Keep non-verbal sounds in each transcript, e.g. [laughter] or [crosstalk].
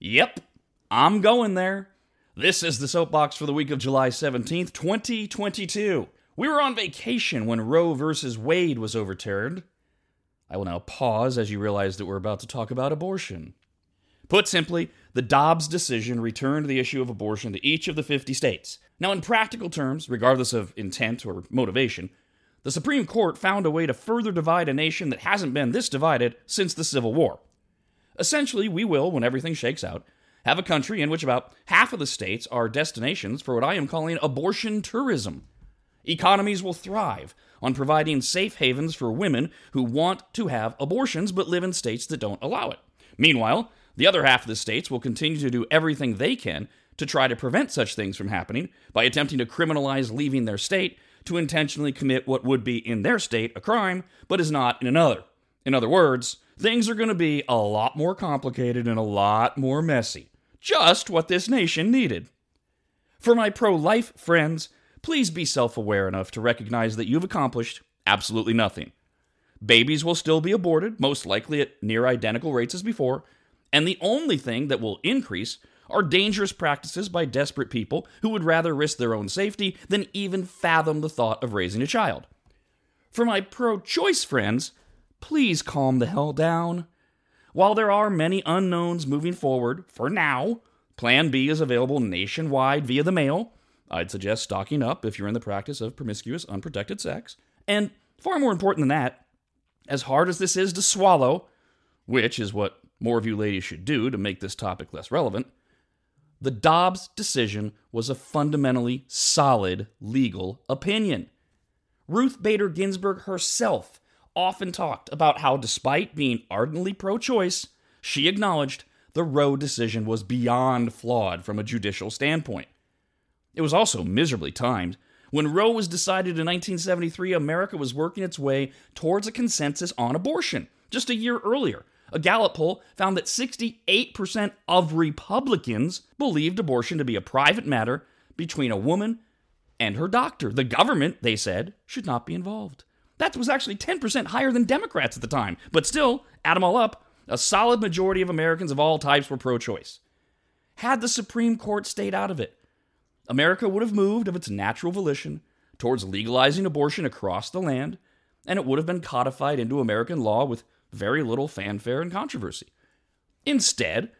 Yep, I'm going there. This is the soapbox for the week of July 17th, 2022. We were on vacation when Roe versus Wade was overturned. I will now pause as you realize that we're about to talk about abortion. Put simply, the Dobbs decision returned the issue of abortion to each of the 50 states. Now, in practical terms, regardless of intent or motivation, the Supreme Court found a way to further divide a nation that hasn't been this divided since the Civil War. Essentially, we will, when everything shakes out, have a country in which about half of the states are destinations for what I am calling abortion tourism. Economies will thrive on providing safe havens for women who want to have abortions but live in states that don't allow it. Meanwhile, the other half of the states will continue to do everything they can to try to prevent such things from happening by attempting to criminalize leaving their state to intentionally commit what would be in their state a crime, but is not in another. In other words, things are going to be a lot more complicated and a lot more messy. Just what this nation needed. For my pro life friends, please be self aware enough to recognize that you've accomplished absolutely nothing. Babies will still be aborted, most likely at near identical rates as before, and the only thing that will increase are dangerous practices by desperate people who would rather risk their own safety than even fathom the thought of raising a child. For my pro choice friends, please calm the hell down. While there are many unknowns moving forward, for now, Plan B is available nationwide via the mail. I'd suggest stocking up if you're in the practice of promiscuous, unprotected sex. And far more important than that, as hard as this is to swallow, which is what more of you ladies should do to make this topic less relevant, the Dobbs decision was a fundamentally solid legal opinion. Ruth Bader Ginsburg herself often talked about how, despite being ardently pro choice, she acknowledged the Roe decision was beyond flawed from a judicial standpoint. It was also miserably timed. When Roe was decided in 1973, America was working its way towards a consensus on abortion. Just a year earlier, a Gallup poll found that 68% of Republicans believed abortion to be a private matter between a woman and her doctor. The government, they said, should not be involved. That was actually 10% higher than Democrats at the time. But still, add them all up, a solid majority of Americans of all types were pro choice. Had the Supreme Court stayed out of it, America would have moved of its natural volition towards legalizing abortion across the land, and it would have been codified into American law with very little fanfare and controversy. Instead,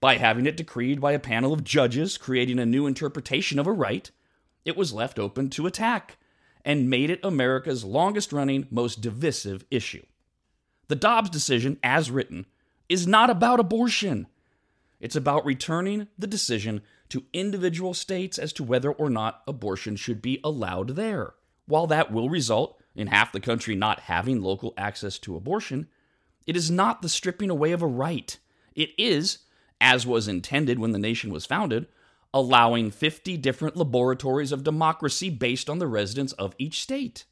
by having it decreed by a panel of judges creating a new interpretation of a right, it was left open to attack and made it America's longest running, most divisive issue. The Dobbs decision, as written, is not about abortion. It's about returning the decision to individual states as to whether or not abortion should be allowed there. While that will result in half the country not having local access to abortion, it is not the stripping away of a right. It is, as was intended when the nation was founded, allowing 50 different laboratories of democracy based on the residents of each state.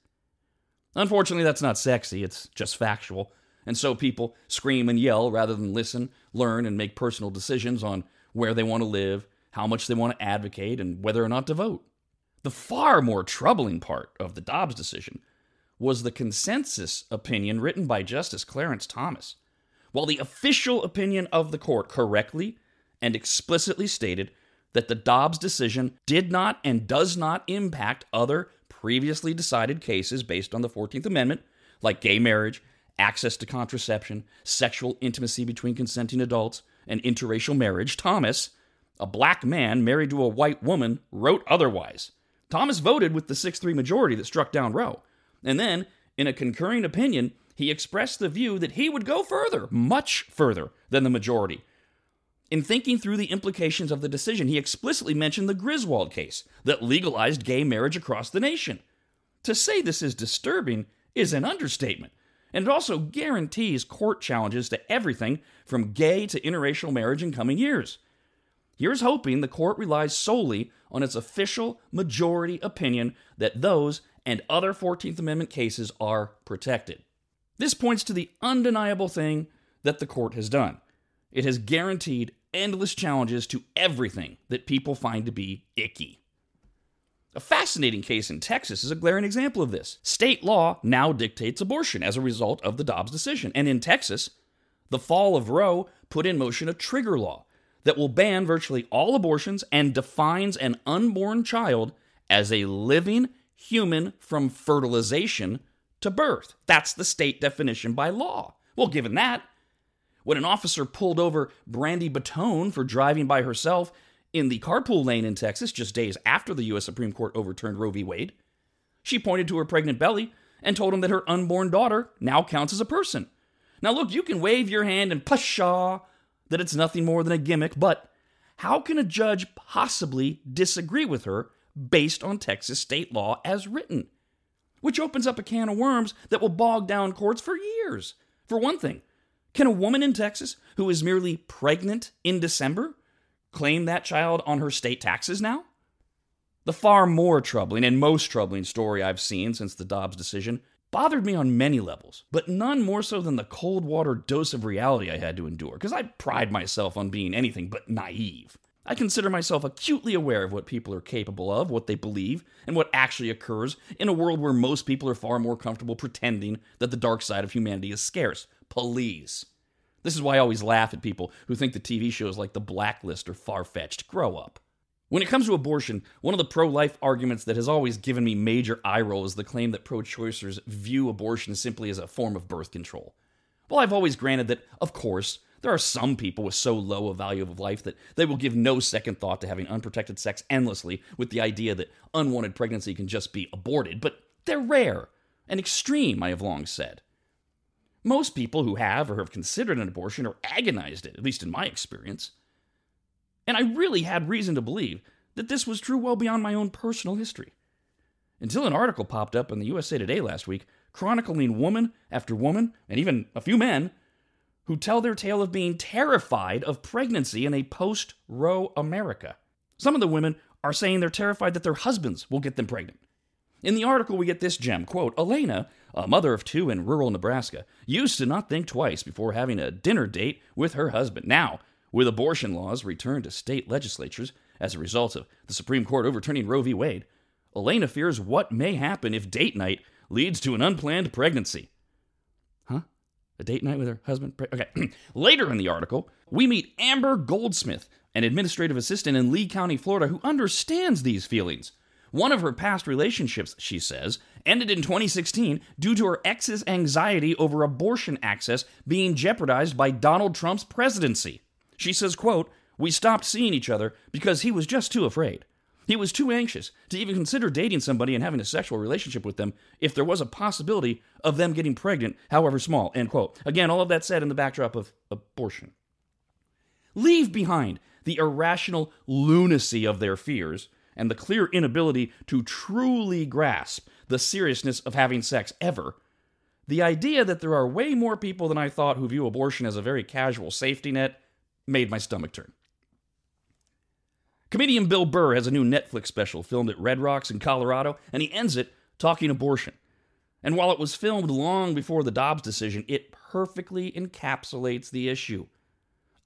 Unfortunately, that's not sexy, it's just factual. And so people scream and yell rather than listen, learn, and make personal decisions on where they want to live, how much they want to advocate, and whether or not to vote. The far more troubling part of the Dobbs decision was the consensus opinion written by Justice Clarence Thomas, while the official opinion of the court correctly and explicitly stated that the Dobbs decision did not and does not impact other previously decided cases based on the 14th Amendment, like gay marriage, access to contraception, sexual intimacy between consenting adults, and interracial marriage, Thomas, a black man married to a white woman, wrote otherwise. Thomas voted with the 6 3 majority that struck down Roe. And then, in a concurring opinion, he expressed the view that he would go further, much further than the majority. In thinking through the implications of the decision, he explicitly mentioned the Griswold case that legalized gay marriage across the nation. To say this is disturbing is an understatement, and it also guarantees court challenges to everything from gay to interracial marriage in coming years. Here's hoping the court relies solely on its official majority opinion that those and other 14th Amendment cases are protected. This points to the undeniable thing that the court has done it has guaranteed endless challenges to everything that people find to be icky. A fascinating case in Texas is a glaring example of this. State law now dictates abortion as a result of the Dobbs decision. And in Texas, the fall of Roe put in motion a trigger law that will ban virtually all abortions and defines an unborn child as a living human from fertilization to birth. That's the state definition by law. Well, given that, when an officer pulled over Brandy Bottone for driving by herself in the carpool lane in Texas just days after the U.S. Supreme Court overturned Roe v. Wade, she pointed to her pregnant belly and told him that her unborn daughter now counts as a person. Now, look, you can wave your hand and pshaw that it's nothing more than a gimmick, but how can a judge possibly disagree with her based on Texas state law as written? Which opens up a can of worms that will bog down courts for years. For one thing, can a woman in Texas who is merely pregnant in December claim that child on her state taxes now? The far more troubling and most troubling story I've seen since the Dobbs decision bothered me on many levels, but none more so than the cold water dose of reality I had to endure, because I pride myself on being anything but naive. I consider myself acutely aware of what people are capable of, what they believe, and what actually occurs in a world where most people are far more comfortable pretending that the dark side of humanity is scarce. Please. This is why I always laugh at people who think the TV shows like The Blacklist are far fetched. Grow up. When it comes to abortion, one of the pro life arguments that has always given me major eye roll is the claim that pro choicers view abortion simply as a form of birth control. Well, I've always granted that, of course, there are some people with so low a value of life that they will give no second thought to having unprotected sex endlessly with the idea that unwanted pregnancy can just be aborted, but they're rare and extreme, I have long said. Most people who have or have considered an abortion are agonized at, it, at least in my experience. And I really had reason to believe that this was true well beyond my own personal history. Until an article popped up in the USA Today last week chronicling woman after woman, and even a few men, who tell their tale of being terrified of pregnancy in a post Roe America. Some of the women are saying they're terrified that their husbands will get them pregnant. In the article, we get this gem quote, Elena, a mother of two in rural Nebraska, used to not think twice before having a dinner date with her husband. Now, with abortion laws returned to state legislatures as a result of the Supreme Court overturning Roe v. Wade, Elena fears what may happen if date night leads to an unplanned pregnancy. Huh? A date night with her husband? Okay. [clears throat] Later in the article, we meet Amber Goldsmith, an administrative assistant in Lee County, Florida, who understands these feelings. One of her past relationships, she says, ended in 2016 due to her ex's anxiety over abortion access being jeopardized by Donald Trump's presidency. She says, quote, "We stopped seeing each other because he was just too afraid. He was too anxious to even consider dating somebody and having a sexual relationship with them if there was a possibility of them getting pregnant, however small." End quote. Again, all of that said in the backdrop of abortion. Leave behind the irrational lunacy of their fears and the clear inability to truly grasp the seriousness of having sex ever, the idea that there are way more people than I thought who view abortion as a very casual safety net made my stomach turn. Comedian Bill Burr has a new Netflix special filmed at Red Rocks in Colorado, and he ends it talking abortion. And while it was filmed long before the Dobbs decision, it perfectly encapsulates the issue.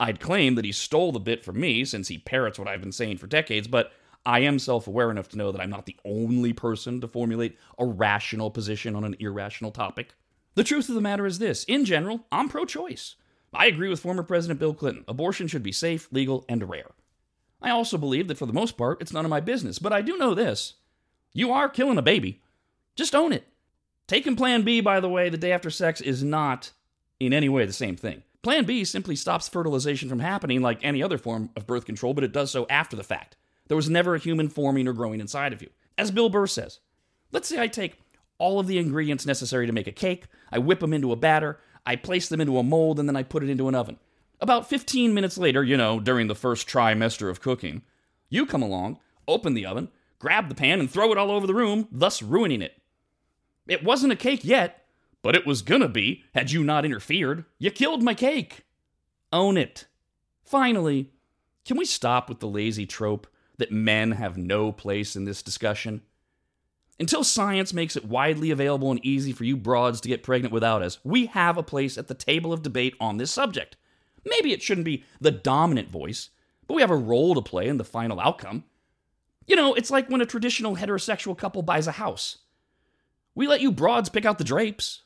I'd claim that he stole the bit from me since he parrots what I've been saying for decades, but I am self aware enough to know that I'm not the only person to formulate a rational position on an irrational topic. The truth of the matter is this in general, I'm pro choice. I agree with former President Bill Clinton. Abortion should be safe, legal, and rare. I also believe that for the most part, it's none of my business. But I do know this you are killing a baby. Just own it. Taking Plan B, by the way, the day after sex is not in any way the same thing. Plan B simply stops fertilization from happening like any other form of birth control, but it does so after the fact. There was never a human forming or growing inside of you. As Bill Burr says, let's say I take all of the ingredients necessary to make a cake, I whip them into a batter, I place them into a mold, and then I put it into an oven. About 15 minutes later, you know, during the first trimester of cooking, you come along, open the oven, grab the pan, and throw it all over the room, thus ruining it. It wasn't a cake yet, but it was gonna be had you not interfered. You killed my cake. Own it. Finally, can we stop with the lazy trope that men have no place in this discussion? Until science makes it widely available and easy for you broads to get pregnant without us, we have a place at the table of debate on this subject. Maybe it shouldn't be the dominant voice, but we have a role to play in the final outcome. You know, it's like when a traditional heterosexual couple buys a house. We let you broads pick out the drapes,